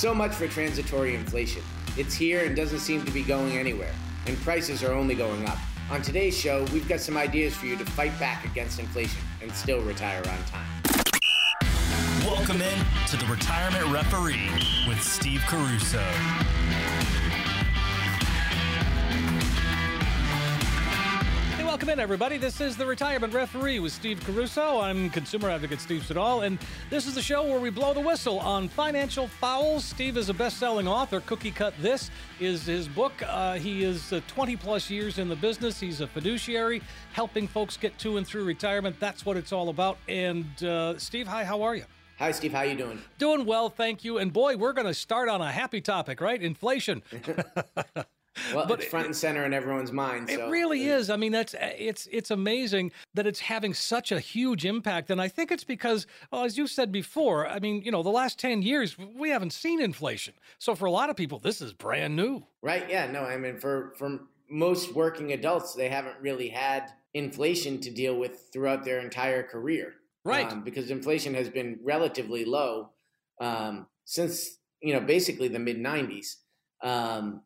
So much for transitory inflation. It's here and doesn't seem to be going anywhere, and prices are only going up. On today's show, we've got some ideas for you to fight back against inflation and still retire on time. Welcome in to the Retirement Referee with Steve Caruso. Welcome in, everybody. This is the Retirement Referee with Steve Caruso. I'm consumer advocate Steve Siddall, and this is the show where we blow the whistle on financial fouls. Steve is a best-selling author. Cookie Cut This is his book. Uh, he is uh, 20 plus years in the business. He's a fiduciary, helping folks get to and through retirement. That's what it's all about. And uh, Steve, hi, how are you? Hi, Steve. How you doing? Doing well, thank you. And boy, we're going to start on a happy topic, right? Inflation. Well, but it's front and center in everyone's mind. So. It really is. I mean, that's it's it's amazing that it's having such a huge impact, and I think it's because, well, as you said before, I mean, you know, the last ten years we haven't seen inflation, so for a lot of people, this is brand new. Right? Yeah. No. I mean, for for most working adults, they haven't really had inflation to deal with throughout their entire career. Right. Um, because inflation has been relatively low um, since you know basically the mid '90s. Um,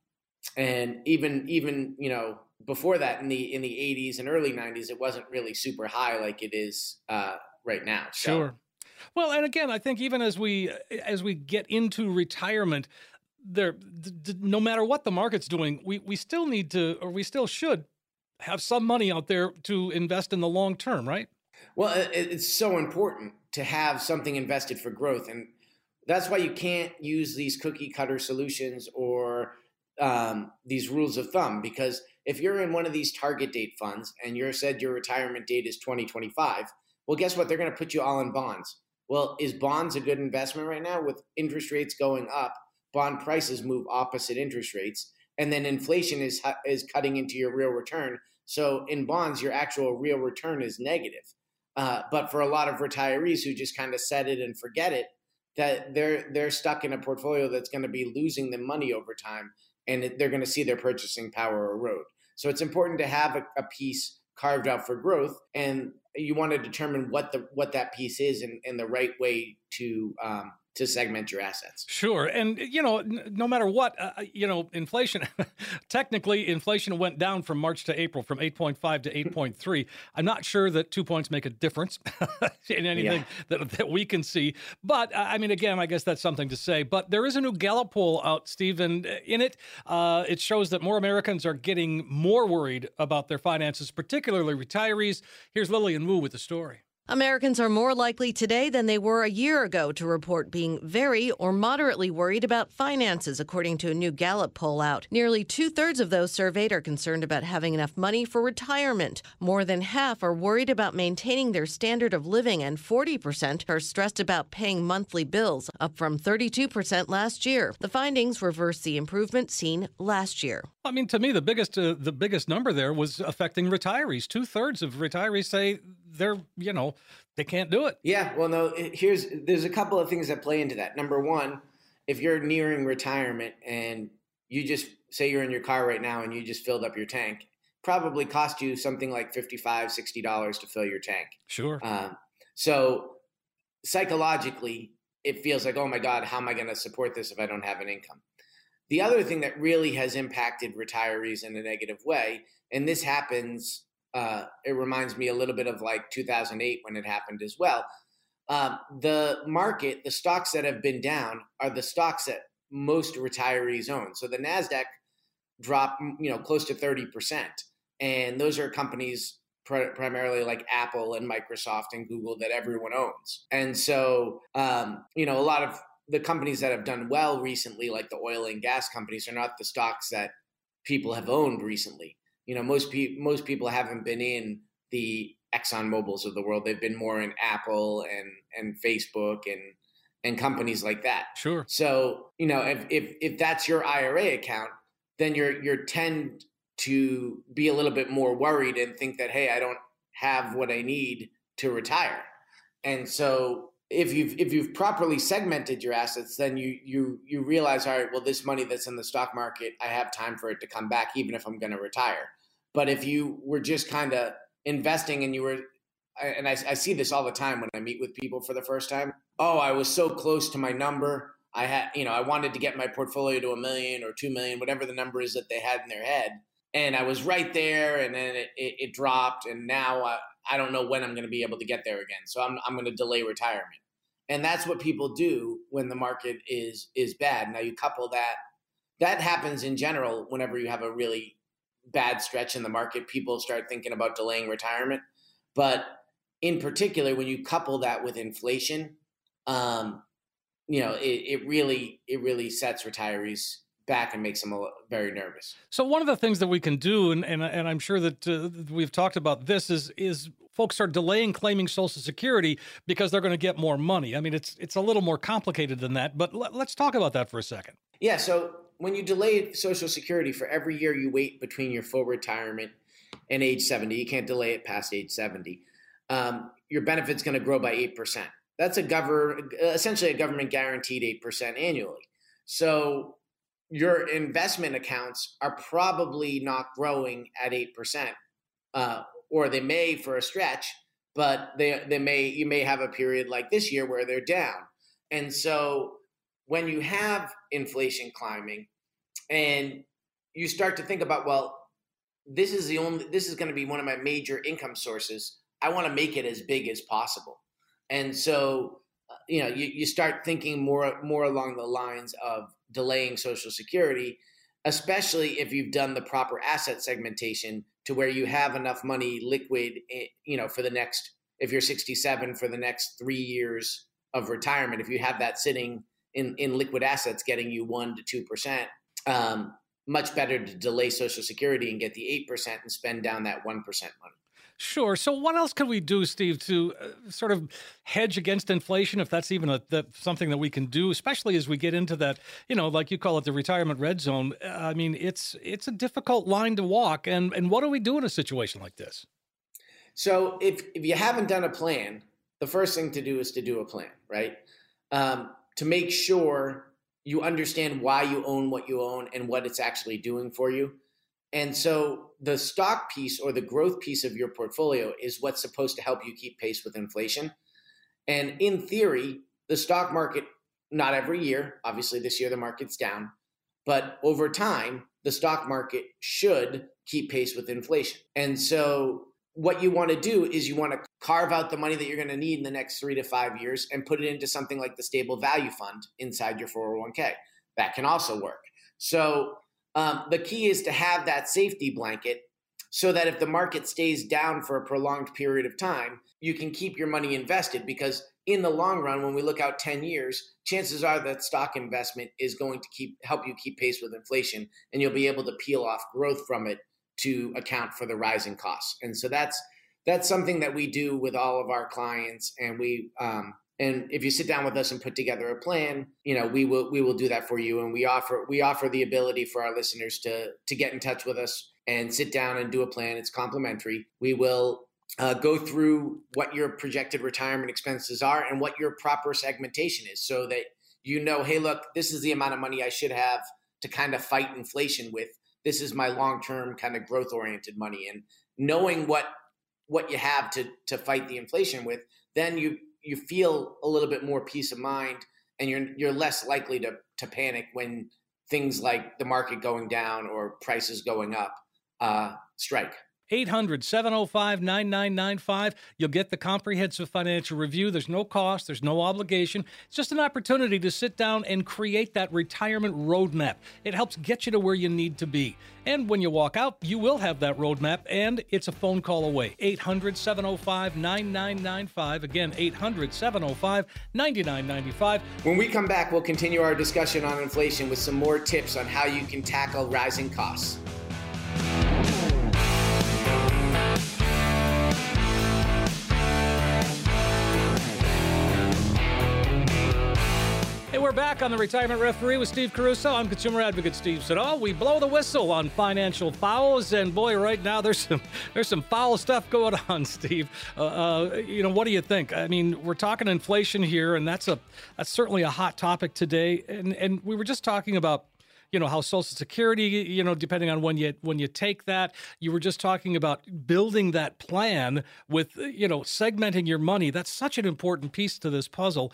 and even even you know before that in the in the 80s and early 90s it wasn't really super high like it is uh, right now so. sure well and again i think even as we as we get into retirement there no matter what the market's doing we we still need to or we still should have some money out there to invest in the long term right well it's so important to have something invested for growth and that's why you can't use these cookie cutter solutions or um, these rules of thumb because if you're in one of these target date funds and you're said your retirement date is 2025, well, guess what? They're going to put you all in bonds. Well, is bonds a good investment right now with interest rates going up? Bond prices move opposite interest rates, and then inflation is is cutting into your real return. So in bonds, your actual real return is negative. Uh, but for a lot of retirees who just kind of set it and forget it, that they're they're stuck in a portfolio that's going to be losing them money over time and they're going to see their purchasing power erode. So it's important to have a, a piece carved out for growth, and you want to determine what the what that piece is and, and the right way to um, to segment your assets. Sure. And, you know, no matter what, uh, uh you know, inflation, technically, inflation went down from March to April from 8.5 to 8.3. I'm not sure that two points make a difference in anything yeah. that, that we can see. But, uh, I mean, again, I guess that's something to say. But there is a new Gallup poll out, Steve, and uh, in it, uh, it shows that more Americans are getting more worried about their finances, particularly retirees. Here's Lillian Wu with the story. Americans are more likely today than they were a year ago to report being very or moderately worried about finances, according to a new Gallup poll out. Nearly two thirds of those surveyed are concerned about having enough money for retirement. More than half are worried about maintaining their standard of living, and 40% are stressed about paying monthly bills, up from 32% last year. The findings reverse the improvement seen last year. I mean, to me, the biggest uh, the biggest number there was affecting retirees. Two thirds of retirees say they're you know they can't do it. Yeah, well, no. Here's there's a couple of things that play into that. Number one, if you're nearing retirement and you just say you're in your car right now and you just filled up your tank, probably cost you something like 55 60 dollars to fill your tank. Sure. Um, so psychologically, it feels like, oh my god, how am I going to support this if I don't have an income? The other thing that really has impacted retirees in a negative way, and this happens uh, it reminds me a little bit of like 2008 when it happened as well. Um, the market, the stocks that have been down are the stocks that most retirees own. So the Nasdaq dropped, you know, close to 30%. And those are companies pr- primarily like Apple and Microsoft and Google that everyone owns. And so, um, you know, a lot of the companies that have done well recently, like the oil and gas companies, are not the stocks that people have owned recently you know most people most people haven't been in the Exxon Mobil's of the world. They've been more in Apple and and Facebook and and companies like that. Sure. So you know if if if that's your IRA account, then you're you're tend to be a little bit more worried and think that hey, I don't have what I need to retire. And so if you've if you've properly segmented your assets, then you you you realize, all right, well, this money that's in the stock market, I have time for it to come back, even if I'm going to retire. But if you were just kind of investing and you were, and I, I see this all the time when I meet with people for the first time. Oh, I was so close to my number. I had, you know, I wanted to get my portfolio to a million or two million, whatever the number is that they had in their head. And I was right there, and then it, it, it dropped, and now I, I don't know when I'm going to be able to get there again. So I'm, I'm going to delay retirement, and that's what people do when the market is is bad. Now you couple that, that happens in general whenever you have a really bad stretch in the market. People start thinking about delaying retirement, but in particular, when you couple that with inflation, um, you know, it, it really it really sets retirees back and makes them very nervous. So one of the things that we can do, and and, and I'm sure that uh, we've talked about this, is is folks are delaying claiming Social Security because they're going to get more money. I mean, it's it's a little more complicated than that, but let, let's talk about that for a second. Yeah. So when you delay Social Security for every year you wait between your full retirement and age 70, you can't delay it past age 70. Um, your benefit's going to grow by eight percent. That's a government, essentially a government guaranteed 8% annually. So your investment accounts are probably not growing at 8%, uh, or they may for a stretch, but they, they may, you may have a period like this year where they're down. And so when you have inflation climbing and you start to think about, well, this is the only, this is going to be one of my major income sources. I want to make it as big as possible. And so, you know, you, you start thinking more more along the lines of delaying Social Security, especially if you've done the proper asset segmentation to where you have enough money liquid, eh, you know, for the next if you're 67 for the next three years of retirement. If you have that sitting in in liquid assets, getting you one to two percent. Um, much better to delay Social Security and get the 8% and spend down that 1% money. Sure. So, what else can we do, Steve, to uh, sort of hedge against inflation, if that's even a, something that we can do, especially as we get into that, you know, like you call it, the retirement red zone? I mean, it's it's a difficult line to walk, and and what do we do in a situation like this? So, if if you haven't done a plan, the first thing to do is to do a plan, right? Um, to make sure you understand why you own what you own and what it's actually doing for you. And so the stock piece or the growth piece of your portfolio is what's supposed to help you keep pace with inflation. And in theory, the stock market, not every year, obviously this year the market's down, but over time, the stock market should keep pace with inflation. And so what you want to do is you want to carve out the money that you're going to need in the next three to five years and put it into something like the stable value fund inside your 401k. That can also work. So um, the key is to have that safety blanket so that if the market stays down for a prolonged period of time, you can keep your money invested because in the long run, when we look out 10 years, chances are that stock investment is going to keep help you keep pace with inflation and you'll be able to peel off growth from it to account for the rising costs. And so that's that's something that we do with all of our clients and we um, and if you sit down with us and put together a plan you know we will we will do that for you. And we offer we offer the ability for our listeners to to get in touch with us and sit down and do a plan. It's complimentary. We will uh, go through what your projected retirement expenses are and what your proper segmentation is so that you know hey look this is the amount of money i should have to kind of fight inflation with. This is my long term kind of growth oriented money. And knowing what what you have to to fight the inflation with then you you feel a little bit more peace of mind and you're you're less likely to to panic when things like the market going down or prices going up uh, strike. 800 705 9995. You'll get the comprehensive financial review. There's no cost, there's no obligation. It's just an opportunity to sit down and create that retirement roadmap. It helps get you to where you need to be. And when you walk out, you will have that roadmap, and it's a phone call away. 800 705 9995. Again, 800 705 9995. When we come back, we'll continue our discussion on inflation with some more tips on how you can tackle rising costs. We're back on the Retirement Referee with Steve Caruso. I'm consumer advocate Steve Siddall. We blow the whistle on financial fouls, and boy, right now there's some there's some foul stuff going on, Steve. Uh, uh, you know, what do you think? I mean, we're talking inflation here, and that's a that's certainly a hot topic today. And and we were just talking about you know how social security you know depending on when you when you take that you were just talking about building that plan with you know segmenting your money that's such an important piece to this puzzle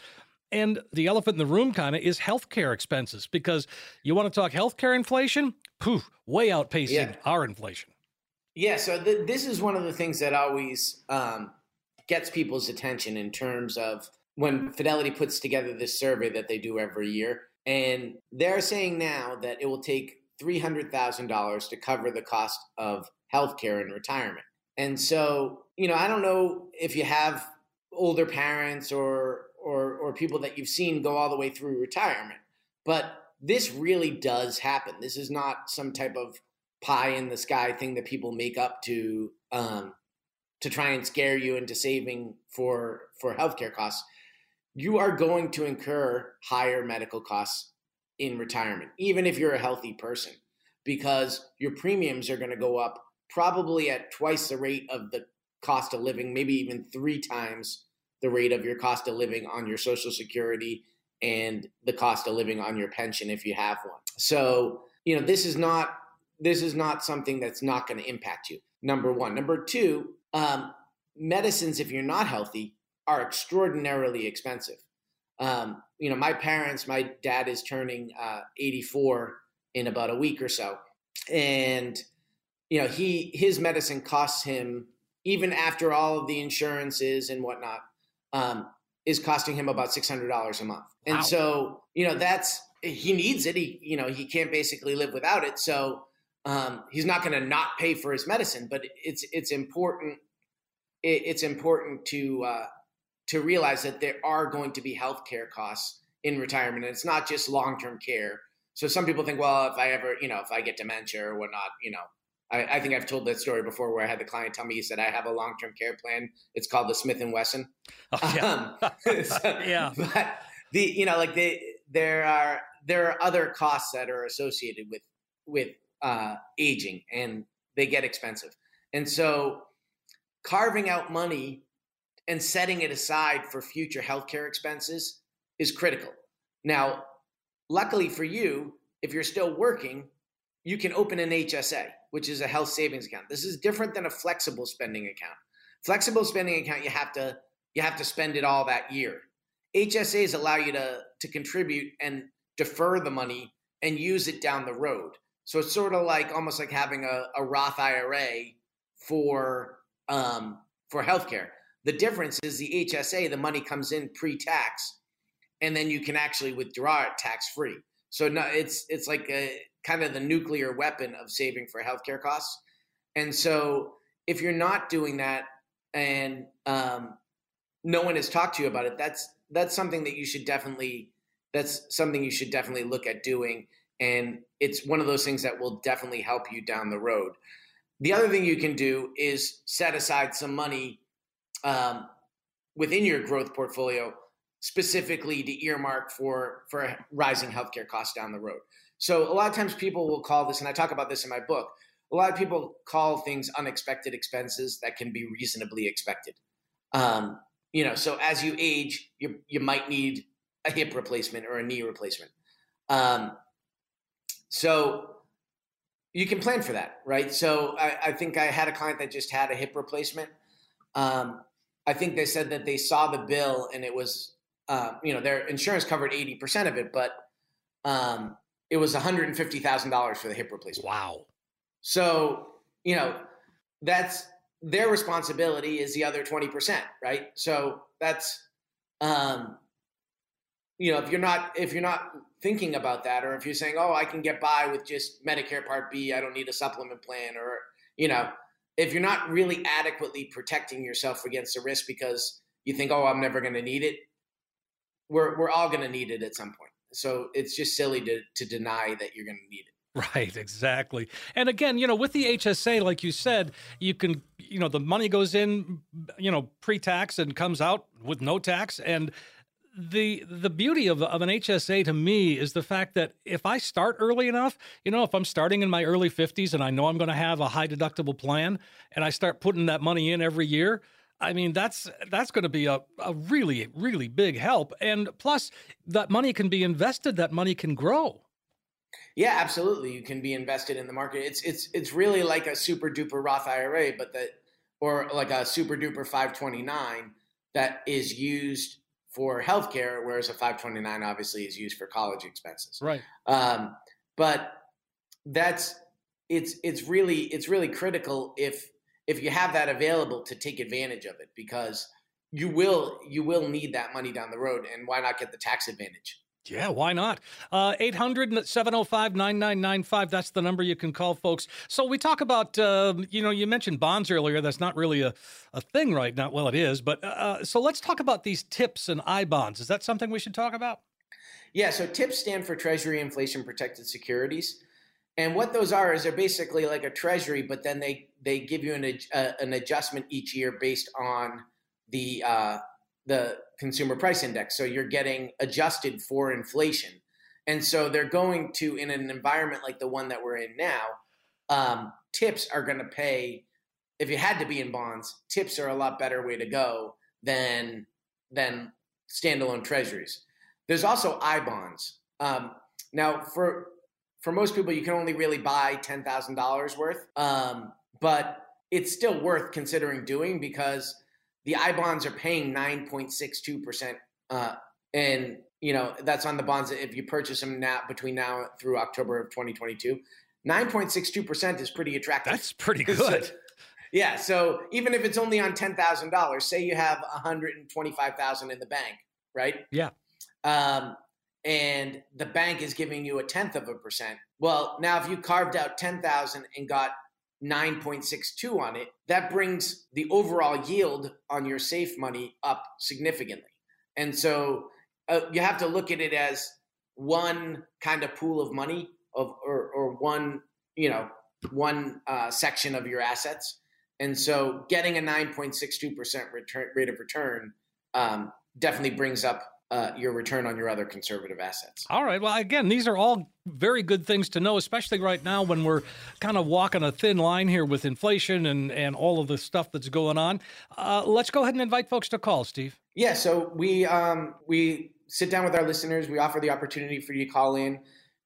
And the elephant in the room kind of is healthcare expenses because you want to talk healthcare inflation, poof, way outpacing yeah. our inflation. Yeah, so th- this is one of the things that always um, gets people's attention in terms of when Fidelity puts together this survey that they do every year. And they're saying now that it will take $300,000 to cover the cost of healthcare in retirement. And so, you know, I don't know if you have older parents or or or people that you've seen go all the way through retirement, but this really does happen. This is not some type of pie in the sky thing that people make up to um, to try and scare you into saving for for healthcare costs. You are going to incur higher medical costs in retirement, even if you're a healthy person, because your premiums are going to go up probably at twice the rate of the cost of living, maybe even three times the rate of your cost of living on your Social Security and the cost of living on your pension if you have one. So, you know, this is not this is not something that's not going to impact you. Number one. Number two, um, medicines, if you're not healthy, are extraordinarily expensive. Um, you know, my parents, my dad is turning uh, 84 in about a week or so, and you know, he his medicine costs him even after all of the insurances and whatnot, um, is costing him about six hundred dollars a month. And wow. so, you know, that's he needs it. He, you know, he can't basically live without it. So um, he's not going to not pay for his medicine. But it's it's important. It, it's important to uh, to realize that there are going to be healthcare costs in retirement, and it's not just long term care. So some people think, well, if I ever, you know, if I get dementia or whatnot, you know, I, I, think I've told that story before where I had the client tell me he said I have a long term care plan. It's called the Smith and Wesson. Oh, yeah. Um, so, yeah. But the you know like they there are there are other costs that are associated with with uh, aging and they get expensive. And so carving out money and setting it aside for future healthcare expenses is critical. Now, luckily for you, if you're still working, you can open an HSA, which is a health savings account. This is different than a flexible spending account. Flexible spending account, you have to you have to spend it all that year. HSAs allow you to to contribute and defer the money and use it down the road. So it's sort of like almost like having a, a Roth IRA for um, for healthcare. The difference is the HSA, the money comes in pre-tax, and then you can actually withdraw it tax free. So no, it's it's like a kind of the nuclear weapon of saving for healthcare costs. And so if you're not doing that and um, no one has talked to you about it, that's that's something that you should definitely that's something you should definitely look at doing. And it's one of those things that will definitely help you down the road. The other thing you can do is set aside some money um, within your growth portfolio specifically to earmark for for rising healthcare costs down the road. So a lot of times people will call this, and I talk about this in my book. A lot of people call things unexpected expenses that can be reasonably expected. Um, you know, so as you age, you you might need a hip replacement or a knee replacement. Um, so you can plan for that, right? So I, I, think I had a client that just had a hip replacement. Um, I think they said that they saw the bill and it was, uh, you know, their insurance covered 80% of it, but um, it was $150,000 for the hip replacement. Wow. So, you know, that's their responsibility is the other 20%, right? So that's, um, you know, if you're not, if you're not thinking about that, or if you're saying, oh, I can get by with just Medicare Part B, I don't need a supplement plan, or, you know, if you're not really adequately protecting yourself against the risk because you think, oh, I'm never going to need it, we're, we're all going to need it at some point. So it's just silly to, to deny that you're going to need it. Right, exactly. And again, you know, with the HSA, like you said, you can, you know, the money goes in, you know, pre-tax and comes out with no tax. And the the beauty of, of an HSA to me is the fact that if I start early enough, you know, if I'm starting in my early 50s and I know I'm going to have a high deductible plan and I start putting that money in every year, I mean, that's that's going to be a, a really, really big help. And plus, that money can be invested, that money can grow. Yeah, absolutely. You can be invested in the market. It's it's it's really like a super duper Roth IRA, but that or like a super duper 529 that is used for healthcare, whereas a 529 obviously is used for college expenses. Right. Um, but that's it's it's really it's really critical if if you have that available to take advantage of it because you will you will need that money down the road and why not get the tax advantage yeah, why not? Uh, 800 705 9995. That's the number you can call, folks. So, we talk about, uh, you know, you mentioned bonds earlier. That's not really a, a thing right now. Well, it is. But uh, so let's talk about these TIPS and I bonds. Is that something we should talk about? Yeah, so TIPS stand for Treasury Inflation Protected Securities. And what those are is they're basically like a treasury, but then they, they give you an, uh, an adjustment each year based on the uh, the consumer price index. So you're getting adjusted for inflation. And so they're going to, in an environment like the one that we're in now, um, tips are going to pay. If you had to be in bonds, tips are a lot better way to go than than standalone treasuries. There's also I bonds. Um, now, for for most people, you can only really buy ten thousand dollars worth, um, but it's still worth considering doing because the I bonds are paying 9.62%. Uh, and, you know, that's on the bonds if you purchase them now between now through October of 2022. 9.62% is pretty attractive. That's pretty good. So, yeah. So even if it's only on $10,000, say you have 125,000 in the bank, right? Yeah. Um, and the bank is giving you a tenth of a percent. Well, now if you carved out 10,000 and got 9.62 on it, that brings the overall yield on your safe money up significantly. And so uh, you have to look at it as one kind of pool of money of or, or one, you know, one uh, section of your assets. And so getting a 9.62% return, rate of return um, definitely brings up uh, your return on your other conservative assets. All right. Well, again, these are all very good things to know, especially right now when we're kind of walking a thin line here with inflation and, and all of the stuff that's going on. Uh, let's go ahead and invite folks to call, Steve. Yeah. So we um, we sit down with our listeners. We offer the opportunity for you to call in,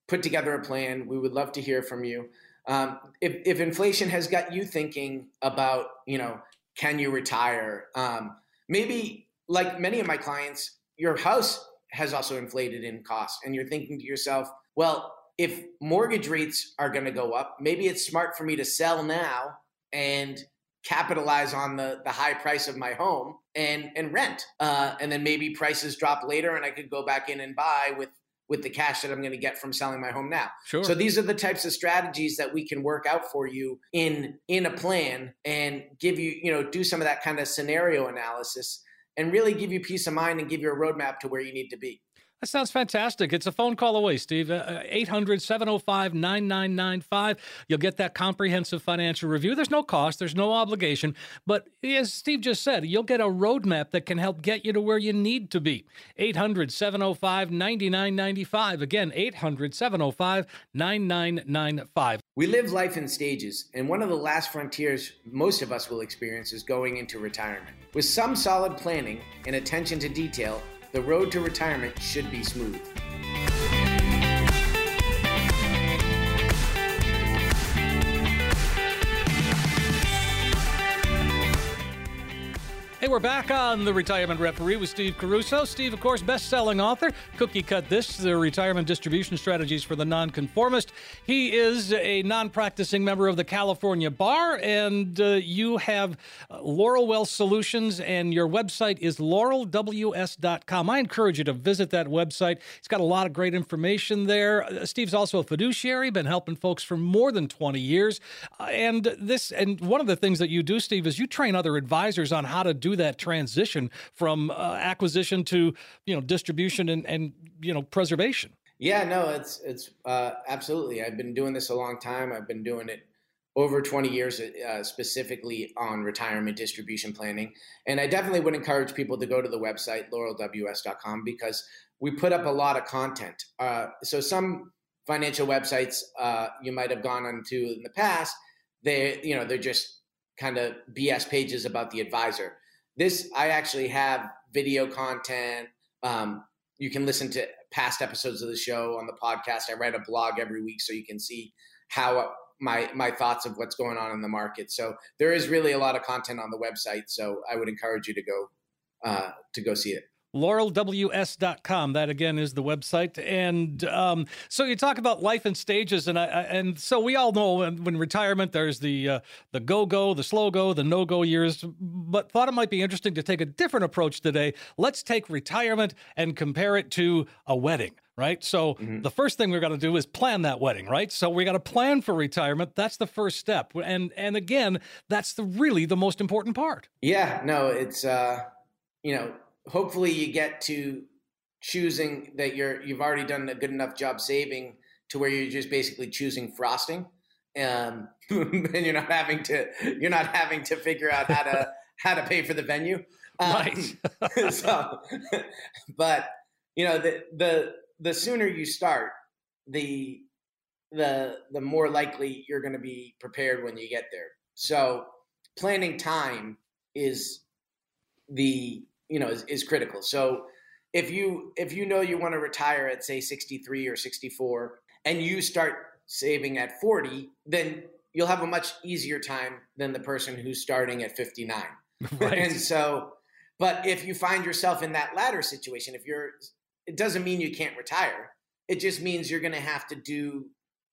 put together a plan. We would love to hear from you. Um, if, if inflation has got you thinking about, you know, can you retire? Um, maybe like many of my clients, your house has also inflated in cost and you're thinking to yourself well if mortgage rates are going to go up maybe it's smart for me to sell now and capitalize on the the high price of my home and and rent uh, and then maybe prices drop later and i could go back in and buy with with the cash that i'm going to get from selling my home now sure. so these are the types of strategies that we can work out for you in in a plan and give you you know do some of that kind of scenario analysis and really give you peace of mind and give you a roadmap to where you need to be. That sounds fantastic. It's a phone call away, Steve. Uh, 800 705 9995. You'll get that comprehensive financial review. There's no cost, there's no obligation. But as Steve just said, you'll get a roadmap that can help get you to where you need to be. 800 705 9995. Again, 800 705 9995. We live life in stages, and one of the last frontiers most of us will experience is going into retirement. With some solid planning and attention to detail, the road to retirement should be smooth. Hey, we're back on the Retirement Referee with Steve Caruso. Steve, of course, best-selling author, Cookie Cut This: The Retirement Distribution Strategies for the Nonconformist. He is a non-practicing member of the California Bar, and uh, you have uh, Laurel Wealth Solutions, and your website is laurelws.com. I encourage you to visit that website. It's got a lot of great information there. Uh, Steve's also a fiduciary, been helping folks for more than 20 years, uh, and this and one of the things that you do, Steve, is you train other advisors on how to that transition from uh, acquisition to you know distribution and and you know preservation. Yeah, no, it's it's uh, absolutely. I've been doing this a long time. I've been doing it over 20 years uh, specifically on retirement distribution planning. And I definitely would encourage people to go to the website, laurelws.com, because we put up a lot of content. Uh, so some financial websites uh, you might have gone onto in the past, they, you know, they're just kind of BS pages about the advisor. This I actually have video content. Um, you can listen to past episodes of the show on the podcast. I write a blog every week, so you can see how my my thoughts of what's going on in the market. So there is really a lot of content on the website. So I would encourage you to go uh, to go see it. laurelws.com. That again is the website. And um, so you talk about life in stages, and I, and so we all know when, when retirement there's the uh, the go go, the slow go, the no go years. But thought it might be interesting to take a different approach today. Let's take retirement and compare it to a wedding right? So mm-hmm. the first thing we're going to do is plan that wedding, right? So we got to plan for retirement. That's the first step. And and again, that's the really the most important part. Yeah, no, it's uh you know, hopefully you get to choosing that you're you've already done a good enough job saving to where you're just basically choosing frosting um, and you're not having to you're not having to figure out how to how to pay for the venue. Um, right. so but you know the the the sooner you start the the the more likely you're going to be prepared when you get there. So planning time is the you know is, is critical. So if you if you know you want to retire at say 63 or 64 and you start saving at 40, then you'll have a much easier time than the person who's starting at 59. Right. and so but if you find yourself in that latter situation, if you're it doesn't mean you can't retire. It just means you're going to have to do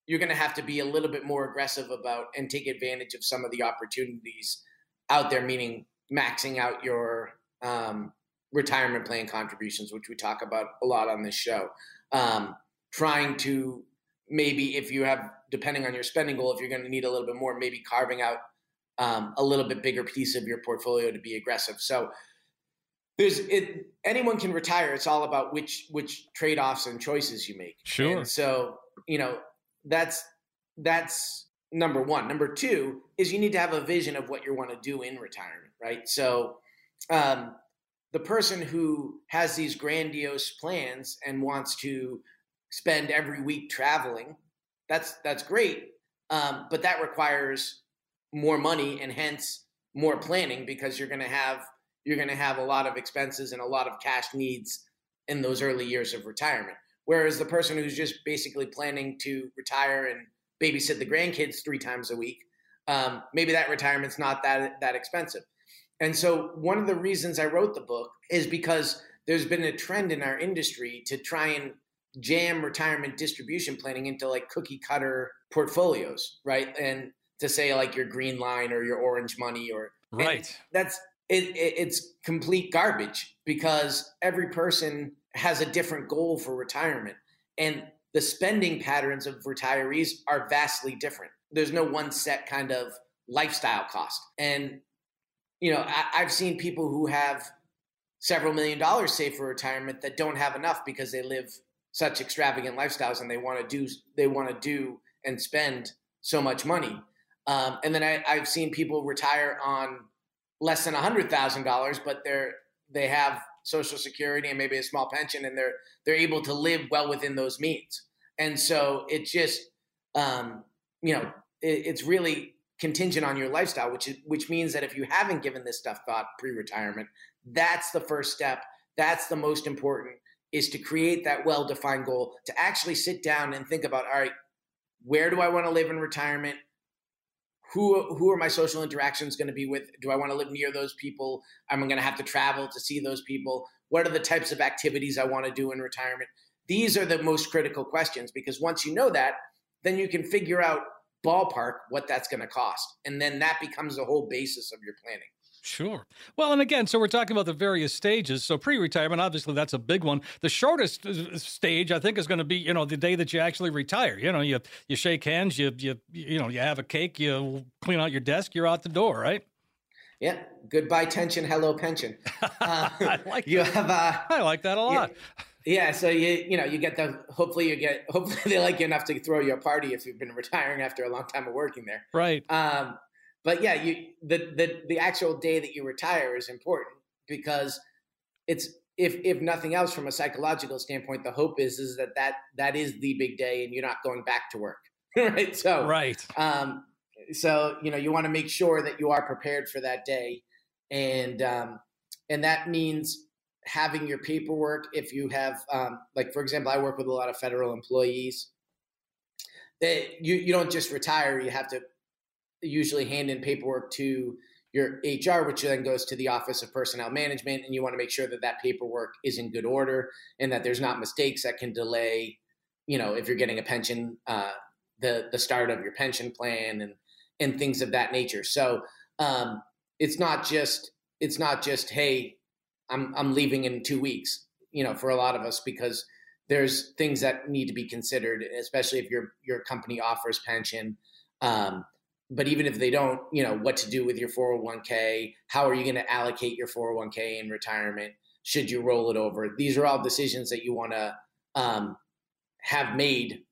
you're going to have to be a little bit more aggressive about and take advantage of some of the opportunities out there meaning maxing out your um, retirement plan contributions, which we talk about a lot on this show. Um, trying to maybe, if you have, depending on your spending goal, if you're going to need a little bit more, maybe carving out um, a little bit bigger piece of your portfolio to be aggressive. So there's it. Anyone can retire. It's all about which which trade offs and choices you make. Sure. And so you know that's that's number one. Number two is you need to have a vision of what you want to do in retirement, right? So um, the person who has these grandiose plans and wants to spend every week traveling, that's that's great, um, but that requires more money and hence more planning because you're going to have you're going to have a lot of expenses and a lot of cash needs in those early years of retirement. Whereas the person who's just basically planning to retire and babysit the grandkids three times a week, um, maybe that retirement's not that that expensive. And so, one of the reasons I wrote the book is because there's been a trend in our industry to try and jam retirement distribution planning into like cookie cutter portfolios, right? And to say like your green line or your orange money or right. That's it, it, it's complete garbage because every person has a different goal for retirement and the spending patterns of retirees are vastly different. There's no one set kind of lifestyle cost. And you know, I, have seen people who have several million dollars saved for retirement that don't have enough because they live such extravagant lifestyles and they want to do they want to do and spend so much money. Um, and then I, I've seen people retire on less than hundred thousand dollars, but they're they have Social Security and maybe a small pension, and they're they're able to live well within those means. And so it just um, you know it, it's really contingent on your lifestyle, which is, which means that if you haven't given this stuff thought pre-retirement, that's the first step. That's the most important is to create that well-defined goal, to actually sit down and think about, all right, where do I want to live in retirement? Who who are my social interactions going to be with? Do I want to live near those people? Am I going to have to travel to see those people? What are the types of activities I want to do in retirement? These are the most critical questions because once you know that, then you can figure out ballpark what that's going to cost. And then that becomes the whole basis of your planning. Sure. Well, and again, so we're talking about the various stages. So pre-retirement, obviously, that's a big one. The shortest uh, stage, I think, is going to be you know the day that you actually retire. You know, you you shake hands, you you you know, you have a cake, you clean out your desk, you're out the door, right? Yeah. Goodbye tension, hello pension. Uh, I like you that. have. Uh, I like that a lot. Yeah, yeah, so you you know you get the hopefully you get hopefully they like you enough to throw you a party if you've been retiring after a long time of working there. Right. Um, but yeah, you the the the actual day that you retire is important because it's if if nothing else from a psychological standpoint, the hope is is that that that is the big day and you're not going back to work. right. So right. Um, so you know you want to make sure that you are prepared for that day, and um, and that means having your paperwork if you have um, like for example i work with a lot of federal employees that you, you don't just retire you have to usually hand in paperwork to your HR, which then goes to the Office of Personnel Management, and you want to make sure that that paperwork is in good order and that there's not mistakes that can delay, you know, if you're getting a pension, uh, the the start of your pension plan and and things of that nature. So um, it's not just it's not just hey, I'm I'm leaving in two weeks, you know, for a lot of us because there's things that need to be considered, especially if your your company offers pension. Um, but even if they don't, you know, what to do with your 401k, how are you going to allocate your 401k in retirement? Should you roll it over? These are all decisions that you want to um, have made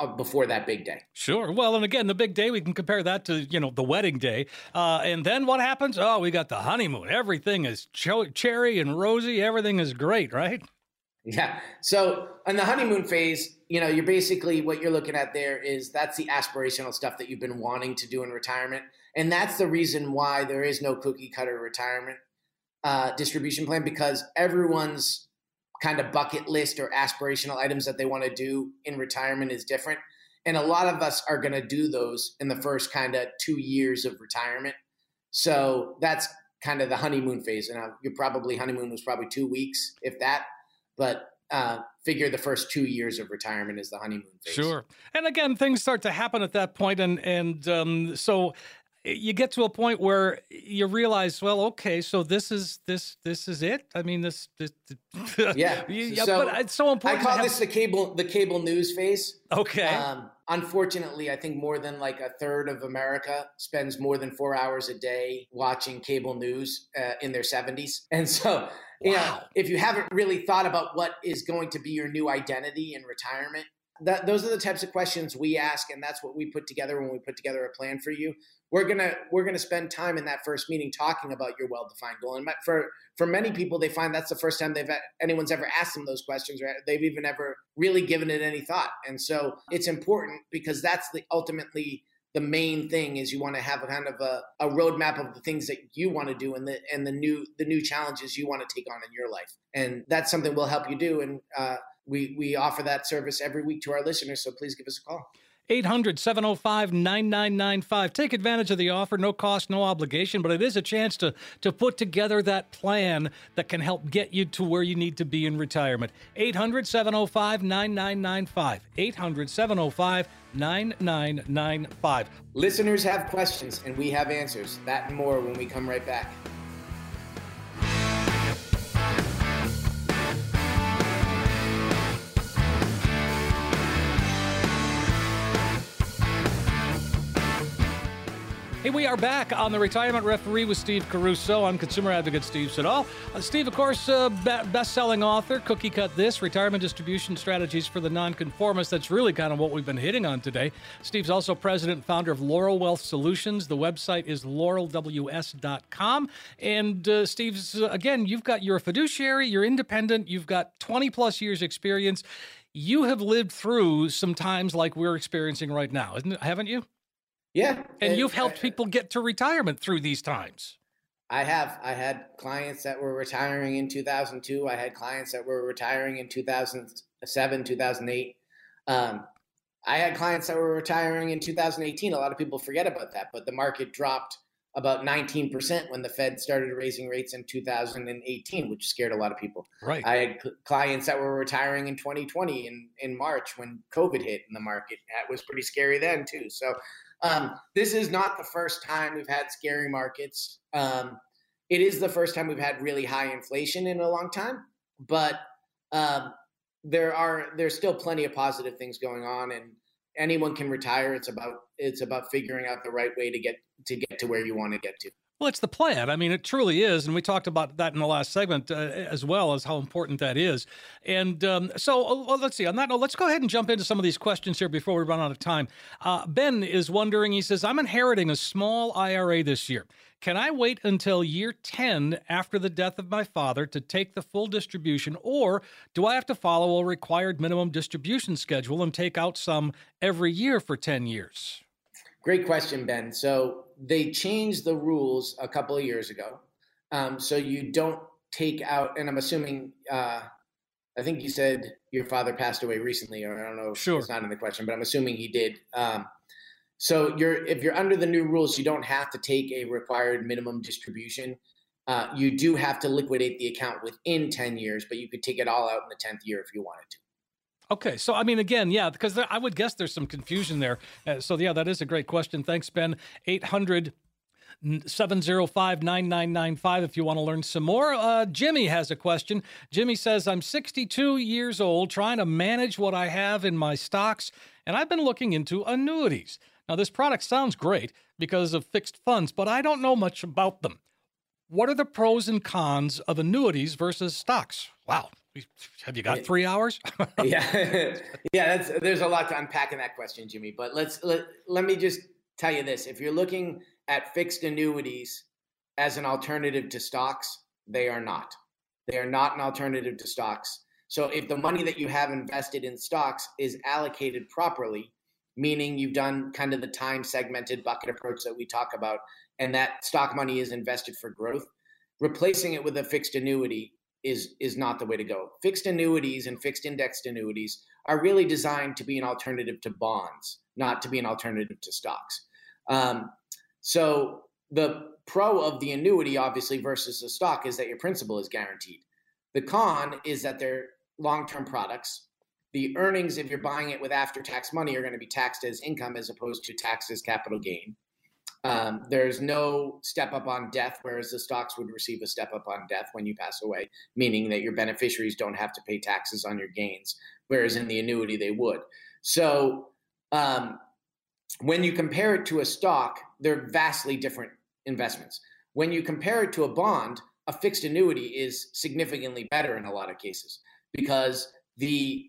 uh, before that big day. Sure. Well, and again, the big day, we can compare that to, you know, the wedding day. Uh, and then what happens? Oh, we got the honeymoon. Everything is ch- cherry and rosy. Everything is great, right? Yeah. So in the honeymoon phase, you know, you're basically what you're looking at there is that's the aspirational stuff that you've been wanting to do in retirement. And that's the reason why there is no cookie cutter retirement uh, distribution plan because everyone's kind of bucket list or aspirational items that they want to do in retirement is different. And a lot of us are going to do those in the first kind of two years of retirement. So that's kind of the honeymoon phase. And uh, you're probably honeymoon was probably two weeks, if that but uh, figure the first two years of retirement is the honeymoon phase. Sure, and again, things start to happen at that point, and and um, so you get to a point where you realize, well, okay, so this is this this is it. I mean, this, this yeah. yeah, so but it's so important. I call have... this the cable the cable news phase. Okay. Um, unfortunately, I think more than like a third of America spends more than four hours a day watching cable news uh, in their seventies, and so Wow. Yeah, if you haven't really thought about what is going to be your new identity in retirement, that those are the types of questions we ask, and that's what we put together when we put together a plan for you. We're gonna we're gonna spend time in that first meeting talking about your well-defined goal. And for for many people, they find that's the first time they've anyone's ever asked them those questions, or they've even ever really given it any thought. And so it's important because that's the ultimately the main thing is you want to have a kind of a, a roadmap of the things that you want to do and the and the new the new challenges you want to take on in your life. And that's something we'll help you do. And uh, we we offer that service every week to our listeners. So please give us a call 800 705 9995. Take advantage of the offer, no cost, no obligation, but it is a chance to, to put together that plan that can help get you to where you need to be in retirement. 800 705 9995. 800 705 9995. Listeners have questions and we have answers. That and more when we come right back. Hey, we are back on the Retirement Referee with Steve Caruso. I'm consumer advocate Steve Siddall. Uh, Steve, of course, uh, be- best-selling author, Cookie Cut This, Retirement Distribution Strategies for the Nonconformist. That's really kind of what we've been hitting on today. Steve's also president and founder of Laurel Wealth Solutions. The website is laurelws.com. And uh, Steve's, again, you've got, you're a fiduciary, you're independent, you've got 20 plus years experience. You have lived through some times like we're experiencing right now, isn't? Haven't you? Yeah. And, you've helped people get to retirement through these times. I have. I had clients that were retiring in 2002. I had clients that were retiring in 2007, 2008. Um, I had clients that were retiring in 2018. A lot of people forget about that, but the market dropped about 19% when the Fed started raising rates in 2018, which scared a lot of people. Right. I had clients that were retiring in 2020 in, in March when COVID hit in the market. That was pretty scary then, too. So um, this is not the first time we've had scary markets. Um, it is the first time we've had really high inflation in a long time, but um, there are there's still plenty of positive things going on, and anyone can retire. It's about it's about figuring out the right way to get to get to where you want to get to. Well, it's the plan. I mean, it truly is, and we talked about that in the last segment uh, as well as how important that is. And um, so, uh, let's see. On that note, let's go ahead and jump into some of these questions here before we run out of time. Uh, ben is wondering. He says, "I'm inheriting a small IRA this year. Can I wait until year 10 after the death of my father to take the full distribution, or do I have to follow a required minimum distribution schedule and take out some every year for 10 years?" Great question, Ben. So they changed the rules a couple of years ago. Um, so you don't take out, and I'm assuming, uh, I think you said your father passed away recently, or I don't know. Sure. It's not in the question, but I'm assuming he did. Um, So you're if you're under the new rules, you don't have to take a required minimum distribution. Uh, you do have to liquidate the account within 10 years, but you could take it all out in the 10th year if you wanted to. Okay, so I mean, again, yeah, because there, I would guess there's some confusion there. Uh, so yeah, that is a great question. Thanks, Ben. 800 705 9995 if you want to learn some more. Uh, Jimmy has a question. Jimmy says, I'm 62 years old, trying to manage what I have in my stocks, and I've been looking into annuities. Now, this product sounds great because of fixed funds, but I don't know much about them. What are the pros and cons of annuities versus stocks? Wow, have you got three hours? yeah, yeah. there's a lot to unpack in that question, Jimmy. But let's let, let me just tell you this: if you're looking at fixed annuities as an alternative to stocks, they are not. They are not an alternative to stocks. So if the money that you have invested in stocks is allocated properly, meaning you've done kind of the time segmented bucket approach that we talk about, and that stock money is invested for growth, replacing it with a fixed annuity is is not the way to go. Fixed annuities and fixed indexed annuities are really designed to be an alternative to bonds, not to be an alternative to stocks. Um, so the pro of the annuity, obviously, versus the stock is that your principal is guaranteed. The con is that they're long-term products. The earnings, if you're buying it with after-tax money, are going to be taxed as income as opposed to taxed as capital gain. Um, there's no step up on death, whereas the stocks would receive a step up on death when you pass away, meaning that your beneficiaries don't have to pay taxes on your gains, whereas in the annuity they would. So um, when you compare it to a stock, they're vastly different investments. When you compare it to a bond, a fixed annuity is significantly better in a lot of cases because the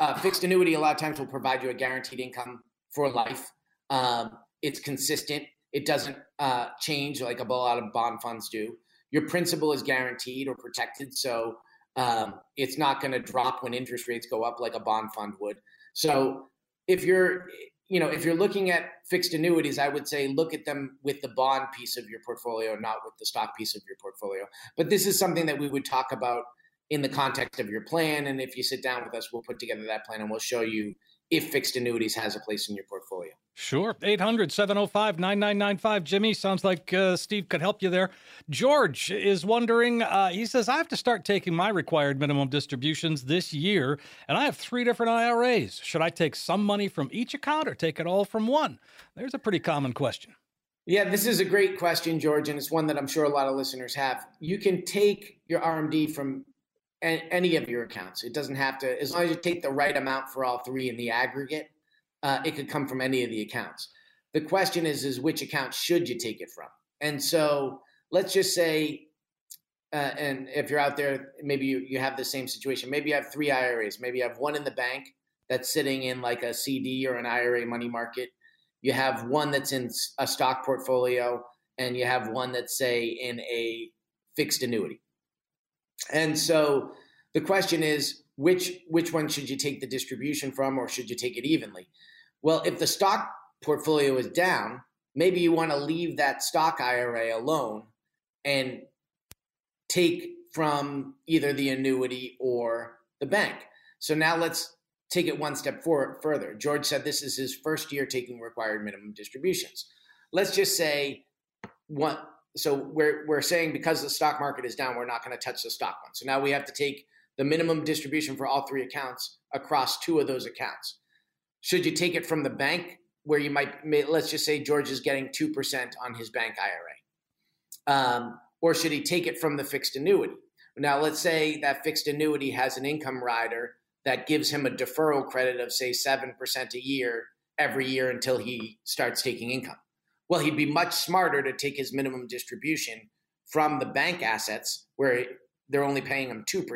uh, fixed annuity a lot of times will provide you a guaranteed income for life. Um, it's consistent. It doesn't uh, change like a lot of bond funds do. Your principal is guaranteed or protected, so um, it's not going to drop when interest rates go up like a bond fund would. So if you're you know if you're looking at fixed annuities i would say look at them with the bond piece of your portfolio not with the stock piece of your portfolio but this is something that we would talk about in the context of your plan and if you sit down with us we'll put together that plan and we'll show you if fixed annuities has a place in your portfolio Sure. 800 705 9995. Jimmy, sounds like uh, Steve could help you there. George is wondering, uh, he says, I have to start taking my required minimum distributions this year, and I have three different IRAs. Should I take some money from each account or take it all from one? There's a pretty common question. Yeah, this is a great question, George, and it's one that I'm sure a lot of listeners have. You can take your RMD from any of your accounts. It doesn't have to, as long as you take the right amount for all three in the aggregate uh, it could come from any of the accounts. The question is, is which account should you take it from? And so let's just say, uh, and if you're out there, maybe you, you have the same situation. Maybe you have three IRAs. Maybe you have one in the bank that's sitting in like a CD or an IRA money market. You have one that's in a stock portfolio, and you have one that's say in a fixed annuity. And so the question is, which which one should you take the distribution from, or should you take it evenly? Well, if the stock portfolio is down, maybe you want to leave that stock IRA alone and take from either the annuity or the bank. So now let's take it one step forward, further. George said this is his first year taking required minimum distributions. Let's just say one. So we're we're saying because the stock market is down, we're not going to touch the stock one. So now we have to take the minimum distribution for all three accounts across two of those accounts. Should you take it from the bank where you might, let's just say George is getting 2% on his bank IRA? Um, or should he take it from the fixed annuity? Now, let's say that fixed annuity has an income rider that gives him a deferral credit of, say, 7% a year every year until he starts taking income. Well, he'd be much smarter to take his minimum distribution from the bank assets where they're only paying him 2%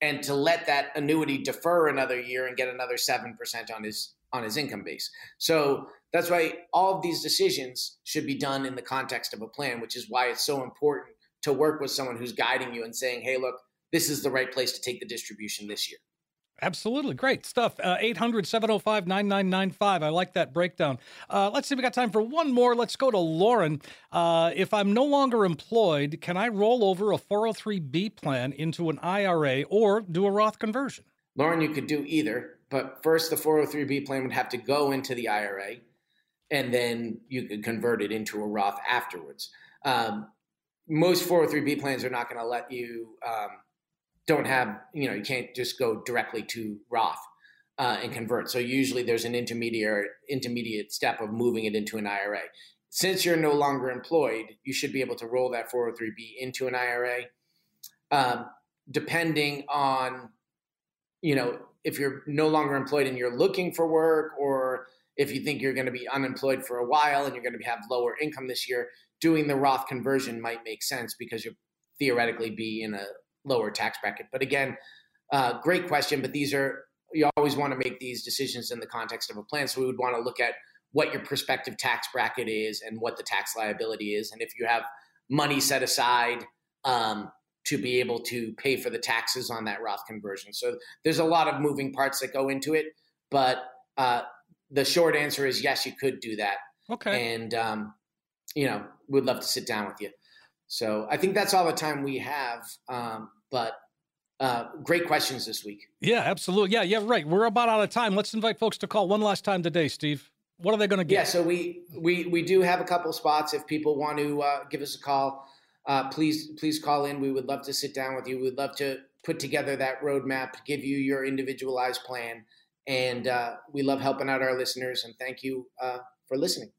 and to let that annuity defer another year and get another 7% on his on his income base. So that's why all of these decisions should be done in the context of a plan, which is why it's so important to work with someone who's guiding you and saying, "Hey, look, this is the right place to take the distribution this year." Absolutely. Great stuff. Uh, 800 705 9995. I like that breakdown. Uh, let's see, if we got time for one more. Let's go to Lauren. Uh, if I'm no longer employed, can I roll over a 403B plan into an IRA or do a Roth conversion? Lauren, you could do either. But first, the 403B plan would have to go into the IRA. and then you could convert it into a Roth afterwards. Um, most 403b plans are not going to let you um, don't have you know you can't just go directly to Roth uh, and convert. So usually there's an intermediate intermediate step of moving it into an IRA. Since you're no longer employed, you should be able to roll that 403b into an IRA. Um, depending on you know if you're no longer employed and you're looking for work or if you think you're going to be unemployed for a while and you're going to have lower income this year doing the roth conversion might make sense because you'll theoretically be in a lower tax bracket but again uh, great question but these are you always want to make these decisions in the context of a plan so we would want to look at what your prospective tax bracket is and what the tax liability is and if you have money set aside um, to be able to pay for the taxes on that Roth conversion. So there's a lot of moving parts that go into it, but uh, the short answer is yes, you could do that. Okay. And um, you know, we'd love to sit down with you. So I think that's all the time we have. Um, but uh, great questions this week. Yeah, absolutely. Yeah, yeah, right. We're about out of time. Let's invite folks to call one last time today, Steve. What are they going to get? Yeah, so we we we do have a couple spots if people want to uh, give us a call uh, please please call in. We would love to sit down with you. We'd love to put together that roadmap, give you your individualized plan, and uh, we love helping out our listeners. And thank you uh, for listening.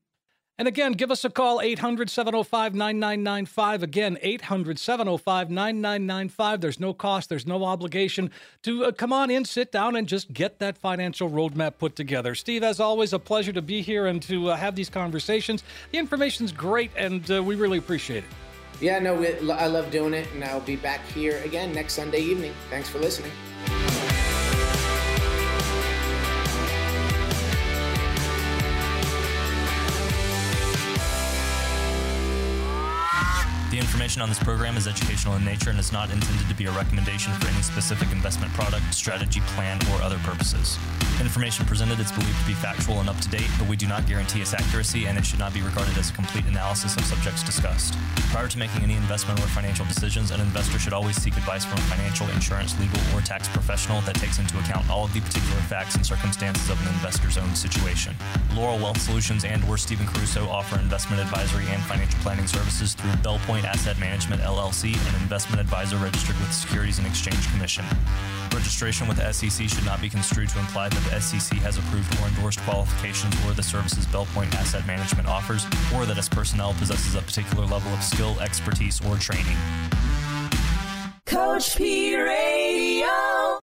And again, give us a call, 800 705 9995. Again, 800 705 9995. There's no cost, there's no obligation to uh, come on in, sit down, and just get that financial roadmap put together. Steve, as always, a pleasure to be here and to uh, have these conversations. The information's great, and uh, we really appreciate it. Yeah, no, we, I love doing it, and I'll be back here again next Sunday evening. Thanks for listening. Information on this program is educational in nature and is not intended to be a recommendation for any specific investment product, strategy, plan, or other purposes. Information presented is believed to be factual and up to date, but we do not guarantee its accuracy and it should not be regarded as a complete analysis of subjects discussed. Prior to making any investment or financial decisions, an investor should always seek advice from a financial, insurance, legal, or tax professional that takes into account all of the particular facts and circumstances of an investor's own situation. Laurel Wealth Solutions and or Stephen Caruso offer investment advisory and financial planning services through Bellpoint Asset Management LLC, an investment advisor registered with the Securities and Exchange Commission. Registration with the SEC should not be construed to imply that the SEC has approved or endorsed qualifications or the services Bellpoint Asset Management offers, or that its personnel possesses a particular level of skill, expertise, or training. Coach P Radio.